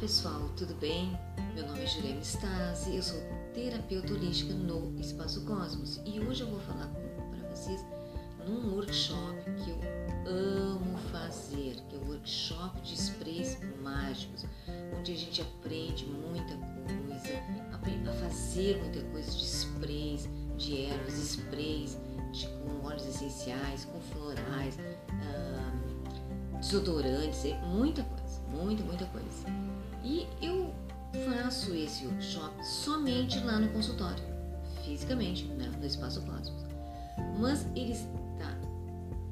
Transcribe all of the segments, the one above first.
pessoal, tudo bem? Meu nome é Jurema Stasi, eu sou terapeuta holística no Espaço Cosmos e hoje eu vou falar para vocês num workshop que eu amo fazer, que é o workshop de sprays mágicos, onde a gente aprende muita coisa, a fazer muita coisa de sprays, de ervas, sprays de, com óleos essenciais, com florais, uh, desodorantes, muita coisa, muita, muita coisa. E eu faço esse workshop somente lá no consultório, fisicamente, né, no Espaço Cosmos. Mas ele está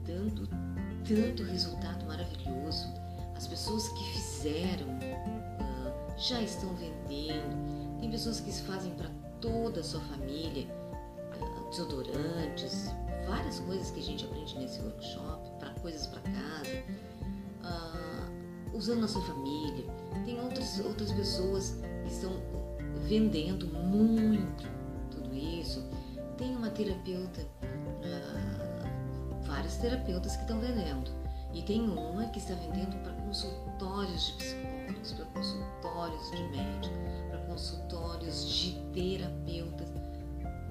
dando tanto resultado maravilhoso. As pessoas que fizeram uh, já estão vendendo. Tem pessoas que fazem para toda a sua família, uh, desodorantes, várias coisas que a gente aprende nesse workshop, para coisas para casa, uh, usando na sua família. Tem outras, outras pessoas que estão vendendo muito tudo isso. Tem uma terapeuta vários terapeutas que estão vendendo. E tem uma que está vendendo para consultórios de psicólogos, para consultórios de médicos, para consultórios de terapeutas,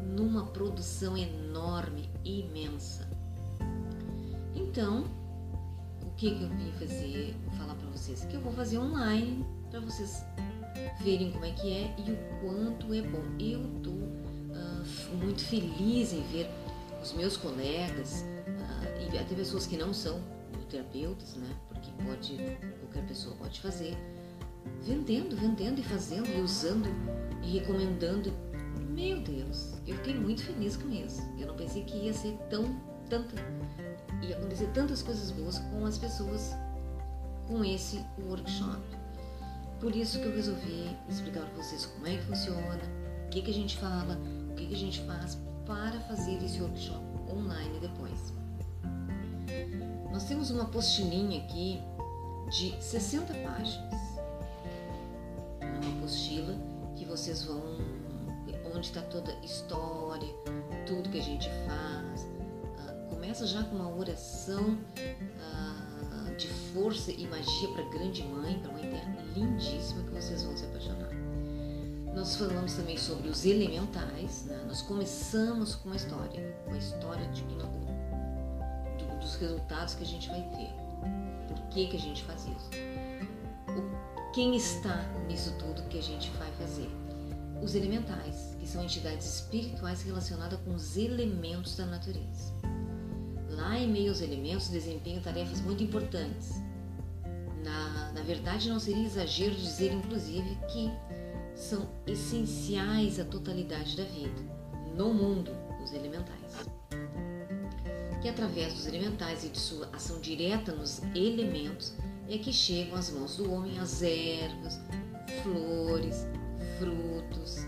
numa produção enorme, imensa. Então, que, que eu vim fazer? Vou falar para vocês que eu vou fazer online para vocês verem como é que é e o quanto é bom. Eu estou uh, muito feliz em ver os meus colegas e até pessoas que não são terapeutas, né? Porque pode, qualquer pessoa pode fazer, vendendo, vendendo e fazendo e usando e recomendando. Meu Deus, eu fiquei muito feliz com isso. Eu não pensei que ia ser tão, tanta, ia acontecer tantas coisas boas com as pessoas com esse workshop. Por isso que eu resolvi explicar para vocês como é que funciona, o que, que a gente fala, o que, que a gente faz para fazer esse workshop online depois. Nós temos uma apostilinha aqui de 60 páginas. É uma apostila que vocês vão onde está toda a história, tudo que a gente faz. Começa já com uma oração uh, de força e magia para a grande mãe, para uma ideia lindíssima que vocês vão se apaixonar. Nós falamos também sobre os elementais, né? nós começamos com uma história, uma história de que dos resultados que a gente vai ter. Por que, que a gente faz isso? O, quem está nisso tudo que a gente vai fazer? Os elementais, que são entidades espirituais relacionadas com os elementos da natureza. Lá em meio aos elementos desempenham tarefas muito importantes. Na, na verdade, não seria exagero dizer, inclusive, que são essenciais à totalidade da vida, no mundo, os elementais que através dos elementais e de sua ação direta nos elementos é que chegam às mãos do homem as ervas, flores, frutos,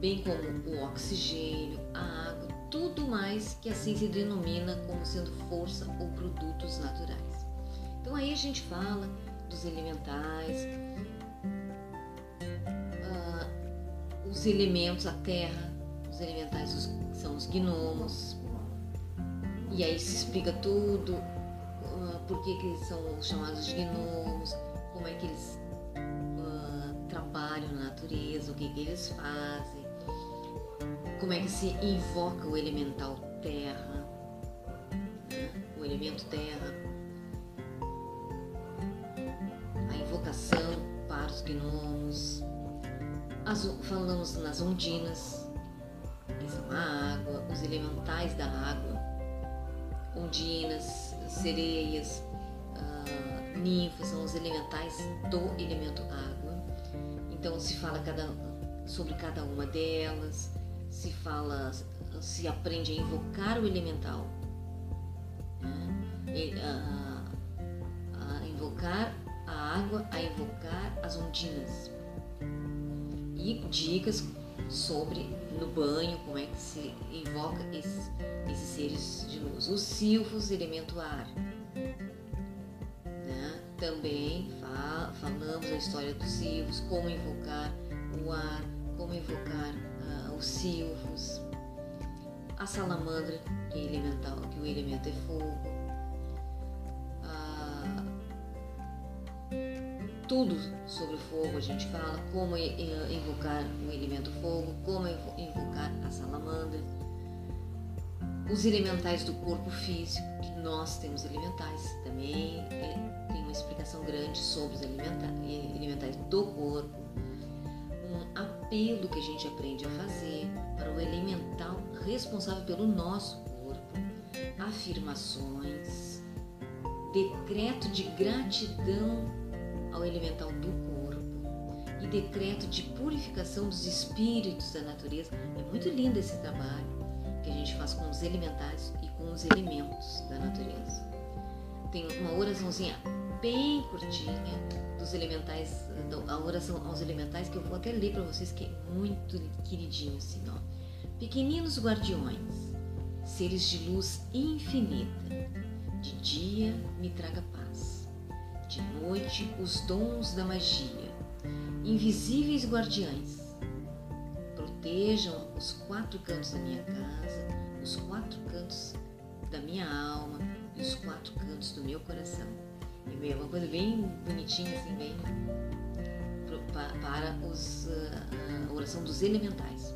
bem como o oxigênio, a água, tudo mais que assim se denomina como sendo força ou produtos naturais. Então aí a gente fala dos elementais, uh, os elementos, a terra, os elementais são os gnomos, e aí se explica tudo, uh, por que, que eles são chamados de gnomos, como é que eles uh, trabalham na natureza, o que, que eles fazem, como é que se invoca o elemental terra, né? o elemento terra, a invocação para os gnomos, As, falamos nas ondinas, que são a água, os elementais da água, ondinas, sereias, uh, ninfas, são os elementais do elemento água. Então se fala cada, sobre cada uma delas, se fala, se aprende a invocar o elemental, né? e, uh, a invocar a água, a invocar as ondinas e dicas sobre no banho, como é que se invoca esses, esses seres de luz. Os silfos, elemento ar. Né? Também fa falamos a história dos silfos, como invocar o ar, como invocar os silfos. A salamandra, que é elemental, que o elemento é fogo. Uh, tudo sobre o fogo a gente fala, como invocar o elemento fogo, como invocar a salamandra, os elementais do corpo físico, que nós temos elementais, também é, tem uma explicação grande sobre os elementais do corpo, um apelo que a gente aprende a fazer para o elemental responsável pelo nosso corpo, afirmações, decreto de gratidão ao elemental do corpo e decreto de purificação dos espíritos da natureza. É muito lindo esse trabalho que a gente faz com os elementais e com os elementos da natureza. Tem uma oraçãozinha bem curtinha dos elementais, a oração aos elementais que eu vou até ler para vocês que é muito queridinho assim, ó. Pequeninos guardiões, seres de luz infinita, de dia me traga paz de noite os dons da magia, invisíveis guardiães. Protejam os quatro cantos da minha casa, os quatro cantos da minha alma e os quatro cantos do meu coração. É uma coisa bem bonitinha, assim, bem para os, a oração dos elementais.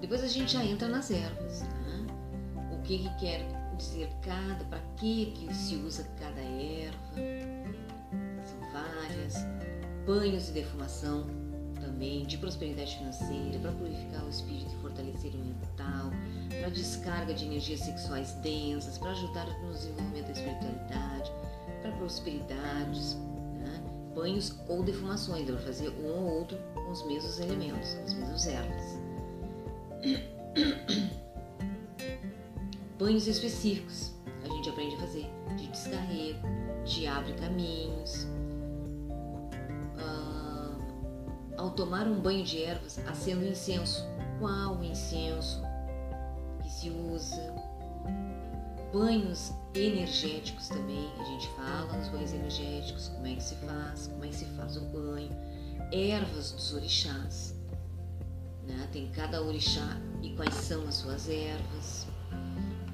Depois a gente já entra nas ervas. Né? O que, que quer dizer cada, para que, que se usa cada erva, são várias, banhos de defumação também, de prosperidade financeira, para purificar o espírito e fortalecer o mental, para descarga de energias sexuais densas, para ajudar no desenvolvimento da espiritualidade, para prosperidades, né? banhos ou defumações, para fazer um ou outro com os mesmos elementos, com as mesmas ervas. banhos específicos a gente aprende a fazer de descarrego, de abre caminhos. Ah, ao tomar um banho de ervas, acendo incenso. Qual incenso que se usa? Banhos energéticos também, a gente fala nos banhos energéticos, como é que se faz, como é que se faz o banho. Ervas dos orixás. Né? Tem cada orixá e quais são as suas ervas.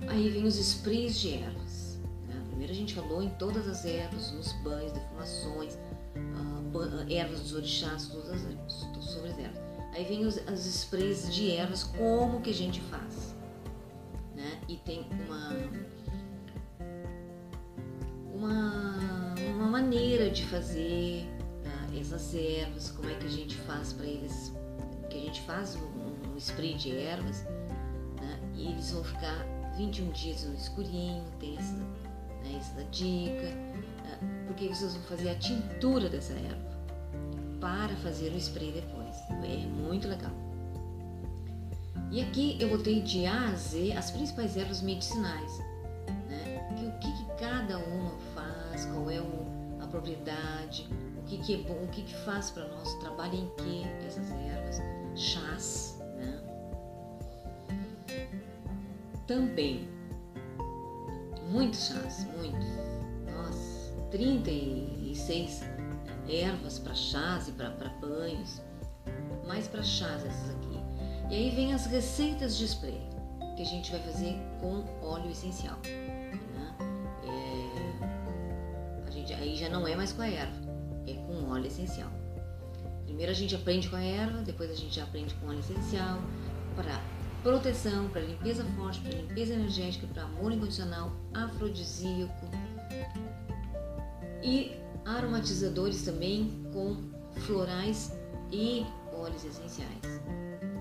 Aí vem os sprays de ervas. Né? Primeiro a gente falou em todas as ervas, nos banhos, defumações, uh, ervas dos orixás, todas as ervas, sobre as ervas. Aí vem os, as sprays de ervas, como que a gente faz. Né? E tem uma, maneira de fazer uh, essas ervas, como é que a gente faz para eles, que a gente faz um, um spray de ervas, né? e eles vão ficar 21 dias no escurinho, tem essa, né, essa dica, né, porque vocês vão fazer a tintura dessa erva para fazer o spray depois. É muito legal. E aqui eu botei de A a Z as principais ervas medicinais, que, é bom, o que, que faz para nós, trabalha em que essas ervas, chás, também. Muitos chás, muitos. Nossa, 36 ervas para chás e para banhos. Mais para chás essas aqui. E aí vem as receitas de spray, que a gente vai fazer com óleo essencial. Né? É, a gente, aí já não é mais com a erva, é com óleo essencial. Primeiro a gente aprende com a erva, depois a gente aprende com óleo essencial para proteção, para limpeza forte, para limpeza energética, para amor incondicional, afrodisíaco e aromatizadores também com florais e óleos essenciais.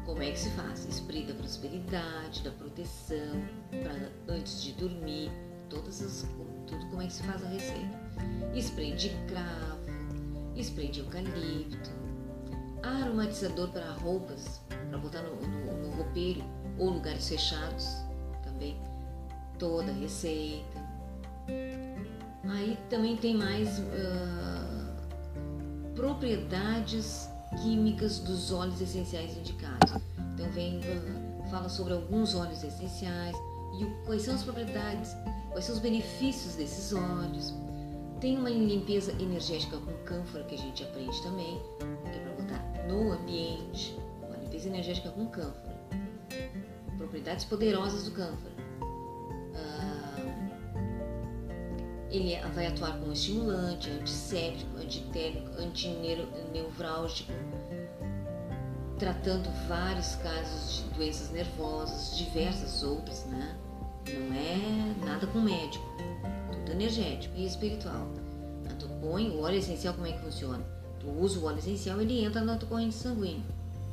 Como é que se faz? Spray da prosperidade, da proteção, para antes de dormir, todas as, tudo como é que se faz a receita. Spray de cravo, spray de eucalipto, aromatizador para roupas, para botar no, no, no roupeiro ou lugares fechados também. Toda a receita. Aí também tem mais uh, propriedades químicas dos óleos essenciais indicados. Então vem, uh, fala sobre alguns óleos essenciais e o, quais são as propriedades, quais são os benefícios desses óleos. Tem uma limpeza energética com cânfora que a gente aprende também, que é para botar no ambiente, uma limpeza energética com cânfora propriedades poderosas do cânfora. Ah, Ele é, vai atuar como estimulante, antisséptico, antitérmico, antinevrálgico, tratando vários casos de doenças nervosas, diversas outras, né? Não é nada com médico, tudo energético e espiritual. Tu põe o óleo essencial, como é que funciona? Tu usa o óleo essencial, ele entra na tua corrente sanguínea.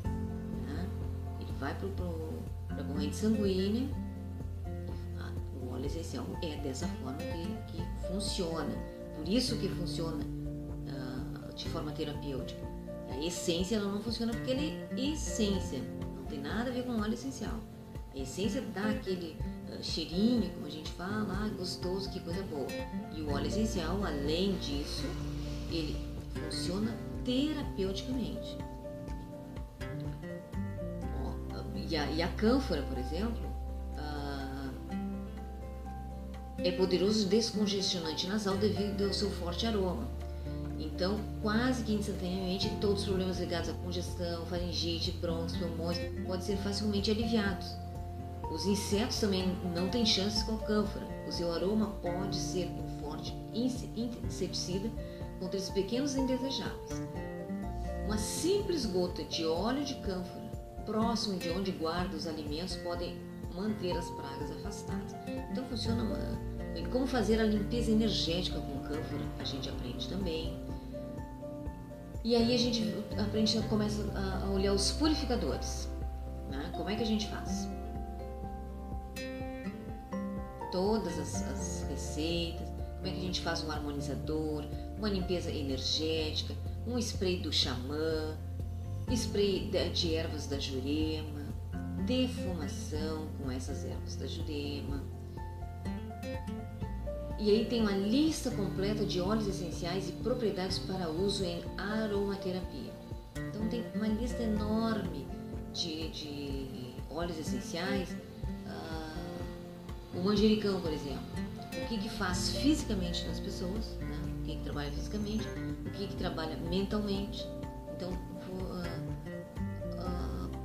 Né? Ele vai para a corrente sanguínea. Ah, o óleo essencial é dessa forma que, que funciona. Por isso que funciona uh, de forma terapêutica. A essência ela não funciona porque ele é essência. Não tem nada a ver com óleo essencial. A essência dá aquele cheirinho, como a gente fala, ah, gostoso, que coisa boa. E o óleo essencial, além disso, ele funciona terapeuticamente. e, a, e a cânfora, por exemplo, uh, é poderoso descongestionante nasal devido ao seu forte aroma. Então, quase que instantaneamente, todos os problemas ligados à congestão, faringite, brônquios, pulmões podem ser facilmente aliviados. Os insetos também não têm chances com cânfora. O seu aroma pode ser um forte inseticida contra esses pequenos indesejáveis. Uma simples gota de óleo de cânfora próximo de onde guarda os alimentos podem manter as pragas afastadas. Então funciona como fazer a limpeza energética com cânfora, a gente aprende também. E aí a gente aprende, começa a olhar os purificadores. Né? Como é que a gente faz? Todas as, as receitas, como é que a gente faz um harmonizador, uma limpeza energética, um spray do xamã, spray de ervas da jurema, defumação com essas ervas da jurema. E aí tem uma lista completa de óleos essenciais e propriedades para uso em aromaterapia. Então tem uma lista enorme de, de óleos essenciais. Uh, o manjericão, por exemplo, o que, que faz fisicamente nas pessoas, né? o que, que trabalha fisicamente, o que, que trabalha mentalmente. Então, uh,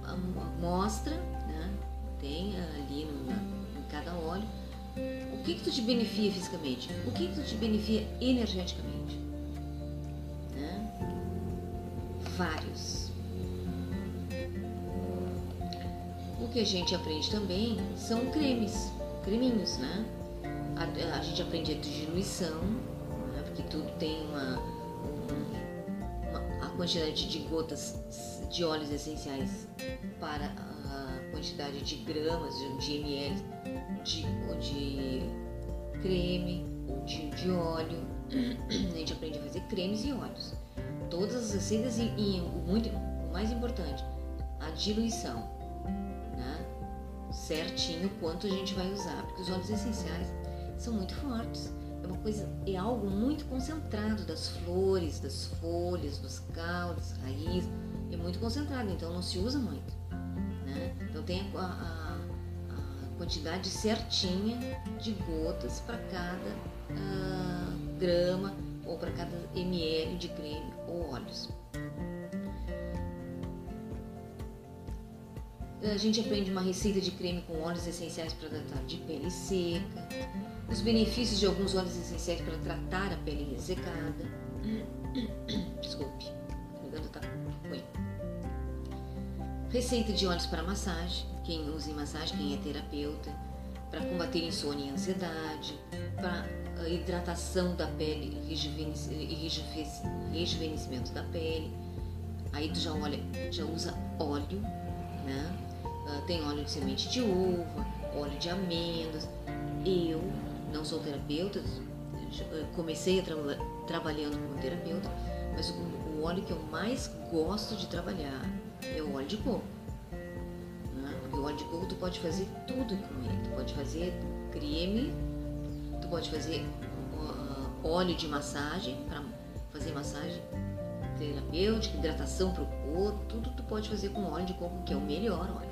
a amostra, né? tem ali no, em cada óleo, o que, que tu te beneficia fisicamente, o que, que tu te beneficia energeticamente. Né? Vários. O que a gente aprende também são cremes, creminhos, né? a, a gente aprende a diluição, né, porque tudo tem uma, uma, a quantidade de gotas de óleos essenciais para a quantidade de gramas, de ml de, ou de creme ou de, de óleo. A gente aprende a fazer cremes e óleos. Todas as receitas e, e muito, o mais importante, a diluição. Né? Certinho quanto a gente vai usar, porque os óleos essenciais são muito fortes. É uma coisa, é algo muito concentrado das flores, das folhas, dos caules, raiz. É muito concentrado, então não se usa muito. Né? Então tem a, a, a quantidade certinha de gotas para cada uh, grama ou para cada ml de creme ou óleos. A gente aprende uma receita de creme com óleos essenciais para tratar de pele seca, os benefícios de alguns óleos essenciais para tratar a pele ressecada. Desculpe, a garganta tá ruim. Receita de óleos para massagem, quem usa em massagem, quem é terapeuta, para combater insônia e ansiedade, para hidratação da pele e rejuvenescimento da pele. Aí tu já olha, já usa óleo, né? Ah, tem óleo de semente de uva, óleo de amêndoas. Eu não sou terapeuta, comecei tra trabalhando como terapeuta, mas o, óleo que eu mais gosto de trabalhar é o óleo de coco. Né? Porque o óleo de coco tu pode fazer tudo com ele. Tu pode fazer creme, tu pode fazer uh, óleo de massagem para fazer massagem terapêutica, hidratação para o corpo, tudo tu pode fazer com óleo de coco, que é o melhor óleo.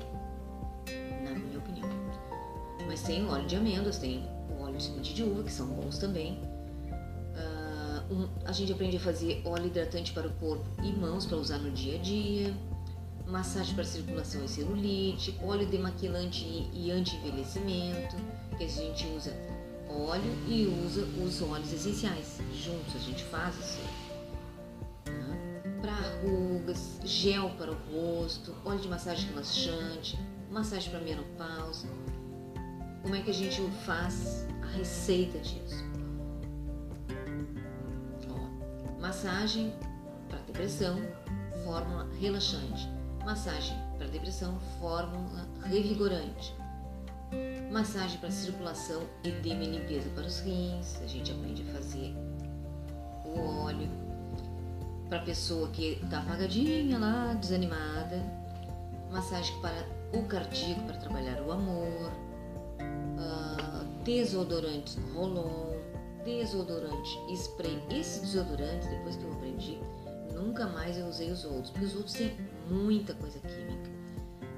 Mas tem óleo de amêndoas, tem óleo de semente de uva, que são bons também. Uh, um, a gente aprende a fazer óleo hidratante para o corpo e mãos para usar no dia a dia, massagem para circulação e celulite, óleo demaquilante e, e anti-envelhecimento, que a gente usa óleo e usa os óleos essenciais. Juntos a gente faz isso. Né? Para rugas, gel para o rosto, óleo de massagem relaxante, massagem para menopausa. Como é que a gente faz a receita disso? Ó, massagem para depressão, fórmula relaxante. Massagem para depressão, fórmula revigorante. Massagem para circulação, edema e limpeza para os rins. A gente aprende a fazer o óleo. Para pessoa que está apagadinha lá, desanimada. Massagem para o cardíaco, para trabalhar o amor. Desodorante rolon. Desodorante spray. Esse desodorante, depois que eu aprendi, nunca mais eu usei os outros, porque os outros têm muita coisa química.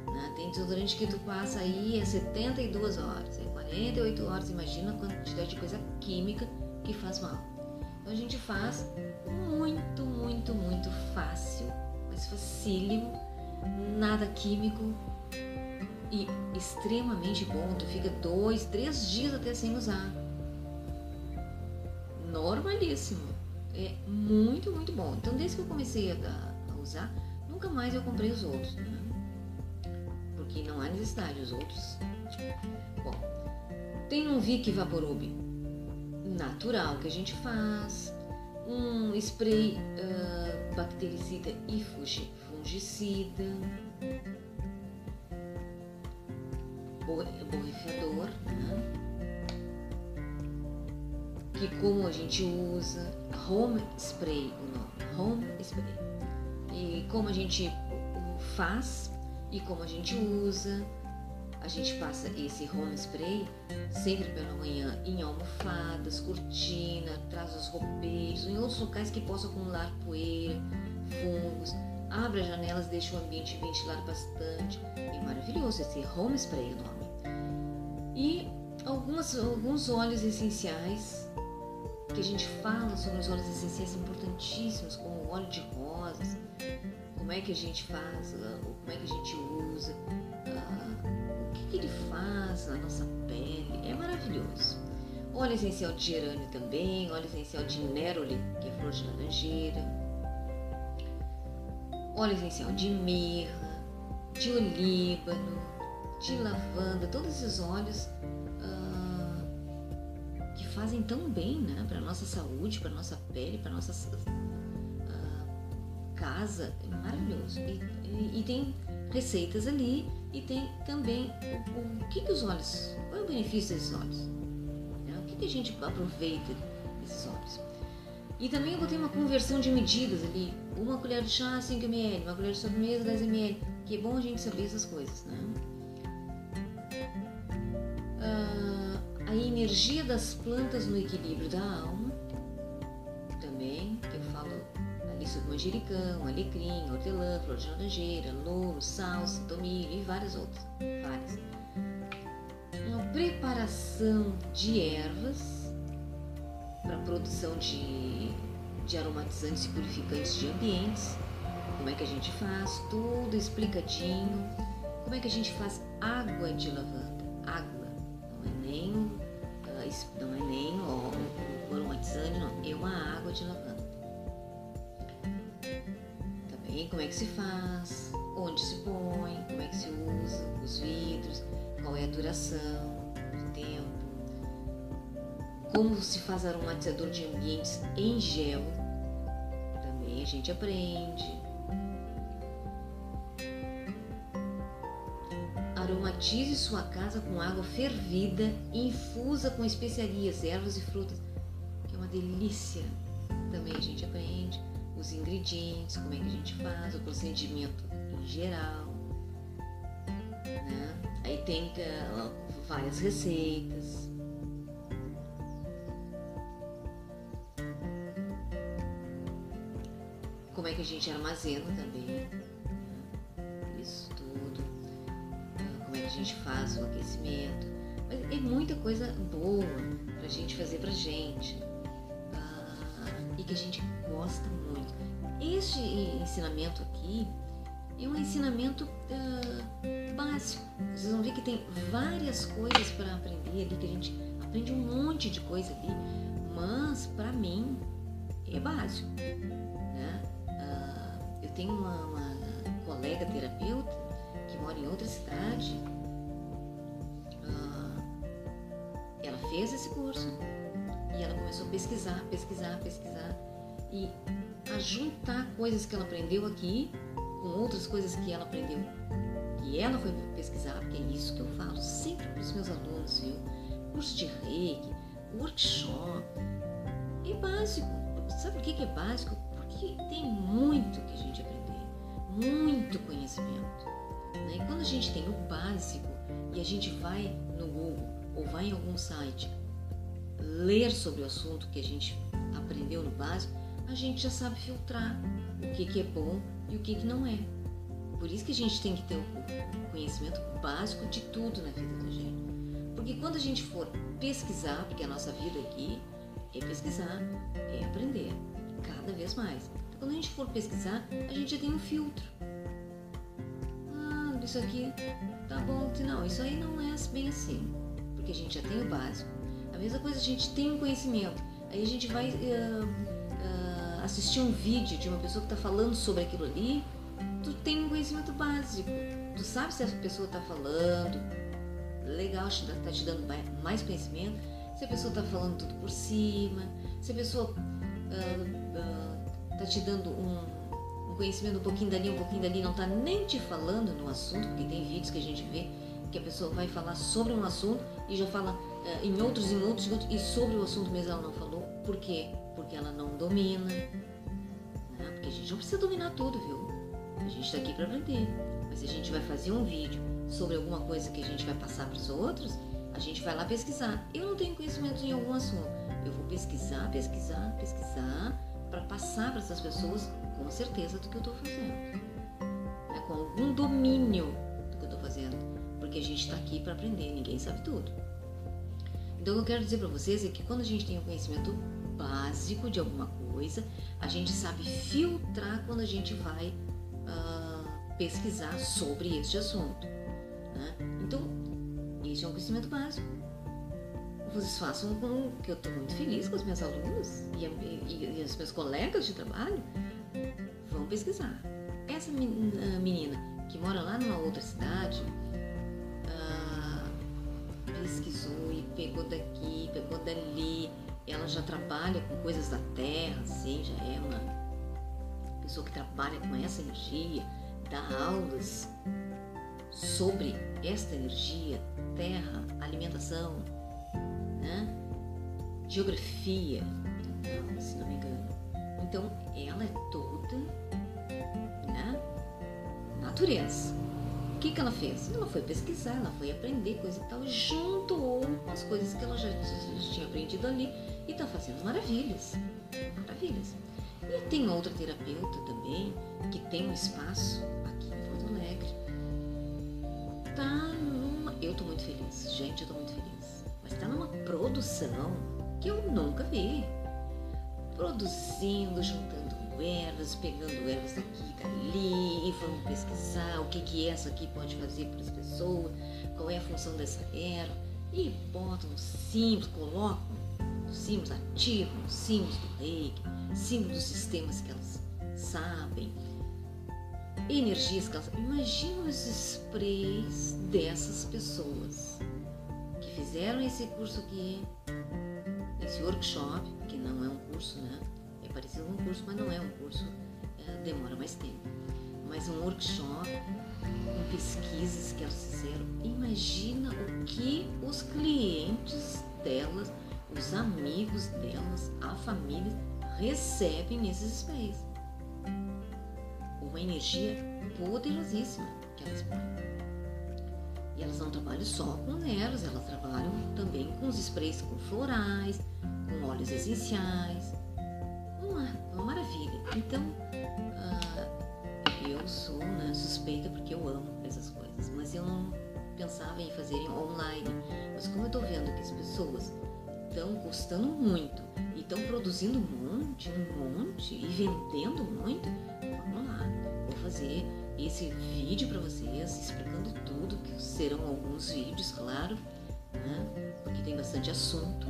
Né? Tem desodorante que tu passa aí é 72 horas, é 48 horas, imagina a quantidade de coisa química que faz mal. Então a gente faz muito, muito, muito fácil, mas facílimo, nada químico e extremamente bom. Tu fica dois, três dias até sem usar. Normalíssimo. É muito, muito bom. Então desde que eu comecei a, a usar, nunca mais eu comprei os outros. Né? Porque não há necessidade, os outros. Bom, tem um Vic Vaporub natural que a gente faz, um spray uh, bactericida e fungicida, borrifador, né? que como a gente usa, home spray o nome, home spray. E como a gente faz e como a gente usa, a gente passa esse home spray sempre pela manhã em almofadas, cortina, atrás dos roupeiros, em outros locais que possam acumular poeira, fungos. Abre as janelas, deixa o ambiente ventilado bastante. É maravilhoso esse home spray o nome. E algumas, alguns óleos essenciais que a gente fala sobre os óleos essenciais importantíssimos, como o óleo de rosas, como é que a gente faz, ah, como é que a gente usa, uh, o que, que, ele faz na nossa pele, é maravilhoso. Óleo essencial de gerânio também, óleo essencial de neroli, que é flor de laranjeira, óleo essencial de mirra, de olíbano, de lavanda, todos esses óleos fazem tão bem né, para a nossa saúde, para a nossa pele, para a nossa uh, casa. É maravilhoso. E, e, e, tem receitas ali e tem também o, o que, que os olhos, qual é o benefício desses olhos? Né? O que, que a gente aproveita desses olhos? E também eu botei uma conversão de medidas ali. Uma colher de chá 5 ml, uma colher de sobremesa 10 ml. Que é bom a gente saber essas coisas, né? A energia das plantas no equilíbrio da alma, também, eu falo ali sobre manjericão, alecrim, hortelã, flor de laranjeira, louro, salsa, tomilho e várias outras. Várias. Uma preparação de ervas para produção de, de aromatizantes e purificantes de ambientes. Como é que a gente faz? Tudo explicadinho. Como é que a gente faz água de lavanda? Água. Nem, não é nem ó, um aromatizante, não, é uma água de lavanda. Também como é que se faz, onde se põe, como é que se usa, os vidros, qual é a duração, o tempo, como se faz aromatizador de ambientes em gel, também a gente aprende. Aromatize sua casa com água fervida infusa com especiarias, ervas e frutas, que é uma delícia. Também a gente aprende os ingredientes, como é que a gente faz, o procedimento em geral. Né? Aí tem uh, várias receitas. Como é que a gente armazena também. Gente faz o aquecimento. Mas é muita coisa boa para a gente fazer para gente ah, e que a gente gosta muito. Este ensinamento aqui é um ensinamento ah, básico. Vocês vão ver que tem várias coisas para aprender ali que a gente aprende um monte de coisa ali, mas para mim é básico. Né? Uh, eu tenho uma, uma, colega terapeuta que mora em outra cidade. Fez esse curso e ela começou a pesquisar, pesquisar, pesquisar e a juntar coisas que ela aprendeu aqui com outras coisas que ela aprendeu e ela foi pesquisar, porque é isso que eu falo sempre para os meus alunos, viu? Curso de reiki, workshop, é básico. Sabe por que é básico? Porque tem muito que a gente aprender, muito conhecimento. Né? E quando a gente tem o básico e a gente vai no Google ou vai em algum site ler sobre o assunto que a gente aprendeu no básico, a gente já sabe filtrar o que, que é bom e o que, que não é. Por isso que a gente tem que ter o conhecimento básico de tudo na vida da gente. Porque quando a gente for pesquisar, porque a nossa vida aqui é pesquisar, é aprender, cada vez mais. Então, quando a gente for pesquisar, a gente já tem um filtro. Ah, isso aqui tá bom, não, isso aí não é bem assim, porque a gente já tem o básico. A mesma coisa, a gente tem um conhecimento, aí a gente vai uh, uh, assistir um vídeo de uma pessoa que está falando sobre aquilo ali, tu tem um conhecimento básico. Tu sabe se a pessoa está falando, legal, está te dando mais conhecimento, se a pessoa está falando tudo por cima, se a pessoa está uh, uh, te dando um, um, conhecimento um pouquinho dali, um pouquinho dali, não está nem te falando no assunto, porque tem vídeos que a gente vê que a pessoa vai falar sobre um assunto e já fala uh, em outros, em outros, em outros, e sobre o assunto mesmo ela não falou. Por quê? Porque ela não domina. Né? Porque a gente não precisa dominar tudo, viu? A gente está aqui para aprender. Mas se a gente vai fazer um vídeo sobre alguma coisa que a gente vai passar para os outros, a gente vai lá pesquisar. Eu não tenho conhecimento em algum assunto. Eu vou pesquisar, pesquisar, pesquisar para passar para essas pessoas com certeza do que eu estou fazendo. É com algum domínio do que eu estou fazendo. Porque a gente está aqui para aprender, ninguém sabe tudo. Então, o que eu quero dizer para vocês é que quando a gente tem o um conhecimento básico de alguma coisa, a gente sabe filtrar quando a gente vai uh, pesquisar sobre este assunto. Né? Então, esse é um conhecimento básico. Vocês façam com que eu estou muito feliz com os meus alunos e, e, e os meus colegas de trabalho. Vão pesquisar. Essa menina que mora lá numa outra cidade pegou daqui, pegou dali. Ela já trabalha com coisas da terra, assim, já é uma pessoa que trabalha com essa energia, dá aulas sobre esta energia, terra, alimentação, né? geografia, se não me engano. Então, ela é toda né? natureza. O que, que ela fez? Ela foi pesquisar, ela foi aprender coisa e tal, junto com as coisas que ela já, tinha aprendido ali e está fazendo maravilhas. Maravilhas. E tem outra terapeuta também que tem um espaço aqui em Porto Alegre. Tá numa. Eu tô muito feliz, gente, eu tô muito feliz. Mas tá numa produção que eu nunca vi. Produzindo, juntando ervas, pegando ervas daqui e dali, e vamos pesquisar o que, que essa aqui pode fazer para as pessoas, qual é a função dessa erva. E botam símbolos, colocam símbolos ativos, símbolos do reiki, símbolos dos sistemas que elas sabem, energias que elas. Imagina os sprays dessas pessoas que fizeram esse curso aqui, esse workshop, que não é um curso, né? Parecido com um curso, mas não é um curso, é, demora mais tempo. Mas um workshop com pesquisas que elas fizeram. Imagina o que os clientes delas os amigos delas, a família, recebem nesses sprays. Uma energia poderosíssima que elas põem. E elas não trabalham só com ervas, elas trabalham também com os sprays com florais, com óleos essenciais. Uma, uma maravilha. Então, uh, eu sou né, suspeita porque eu amo essas coisas, mas eu não pensava em fazer online. Mas como eu estou vendo que as pessoas estão custando muito e estão produzindo um monte, um monte e vendendo muito, vamos lá, vou fazer esse vídeo para vocês explicando tudo, que serão alguns vídeos, claro, né? porque tem bastante assunto,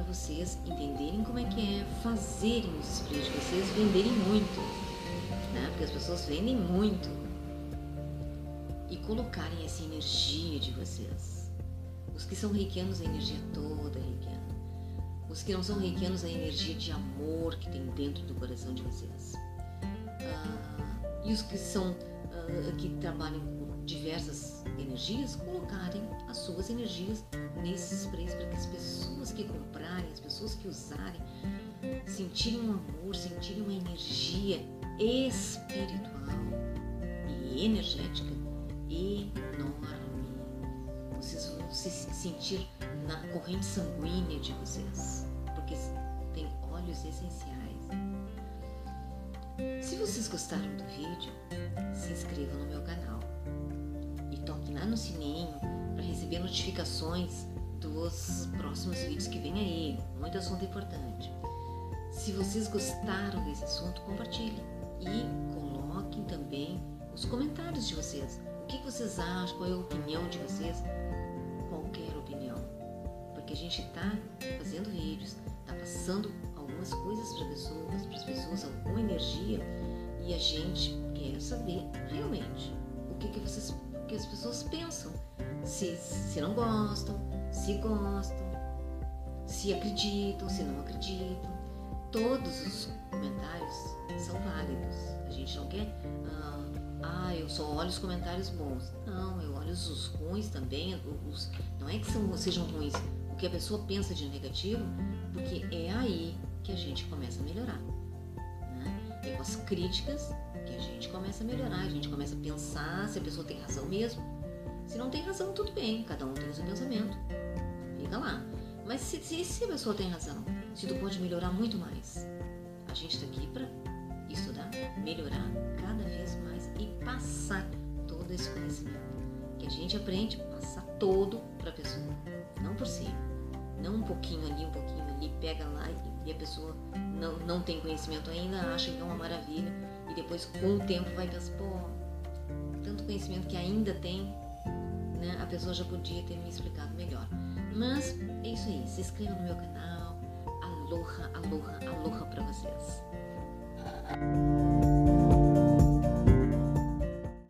para vocês entenderem como é que é fazerem os sprays de vocês venderem muito, né? Porque as pessoas vendem muito e colocarem essa energia de vocês. Os que são reikianos, a energia toda reikiana. Os que não são reikianos, a energia de amor que tem dentro do coração de vocês. Uh, e os que são uh, que trabalham com diversas energias, colocarem as suas energias nesses sprays para que as pessoas que comprarem, as pessoas que usarem, sentirem um amor, sentirem uma energia espiritual e energética enorme. Vocês vão se sentir na corrente sanguínea de vocês, porque tem óleos essenciais. Se vocês gostaram do vídeo, se inscrevam no meu canal no sininho para receber notificações dos próximos vídeos que vem aí. Muito assunto importante. Se vocês gostaram desse assunto, compartilhem e coloquem também os comentários de vocês. O que vocês acham? Qual é a opinião de vocês? Qualquer opinião. Porque a gente está fazendo vídeos, está passando algumas coisas para pessoas, para as pessoas, alguma energia e a gente quer saber realmente o que, que vocês, que as pessoas pensam, se, se não gostam, se gostam, se acreditam, se não acreditam. Todos os comentários são válidos. A gente não quer, ah, ah eu só olho os comentários bons. Não, eu olho os ruins também. Os, não é que são, sejam ruins, o que a pessoa pensa de negativo, porque é aí que a gente começa a melhorar. As críticas que a gente começa a melhorar, a gente começa a pensar se a pessoa tem razão mesmo. Se não tem razão, tudo bem, cada um tem o seu pensamento. Fica lá. Mas se, se, se a pessoa tem razão, se tu pode melhorar muito mais, a gente está aqui para estudar, melhorar cada vez mais e passar todo esse conhecimento. Que a gente aprende, passar todo para a pessoa, não por cima. Não um pouquinho ali, um pouquinho ali, pega lá e a pessoa não, não tem conhecimento ainda, acha que é uma maravilha e depois com o tempo vai pensar, pô, tanto conhecimento que ainda tem, né? A pessoa já podia ter me explicado melhor. Mas é isso aí, se inscreva no meu canal. Aloha, aloha, aloha para vocês.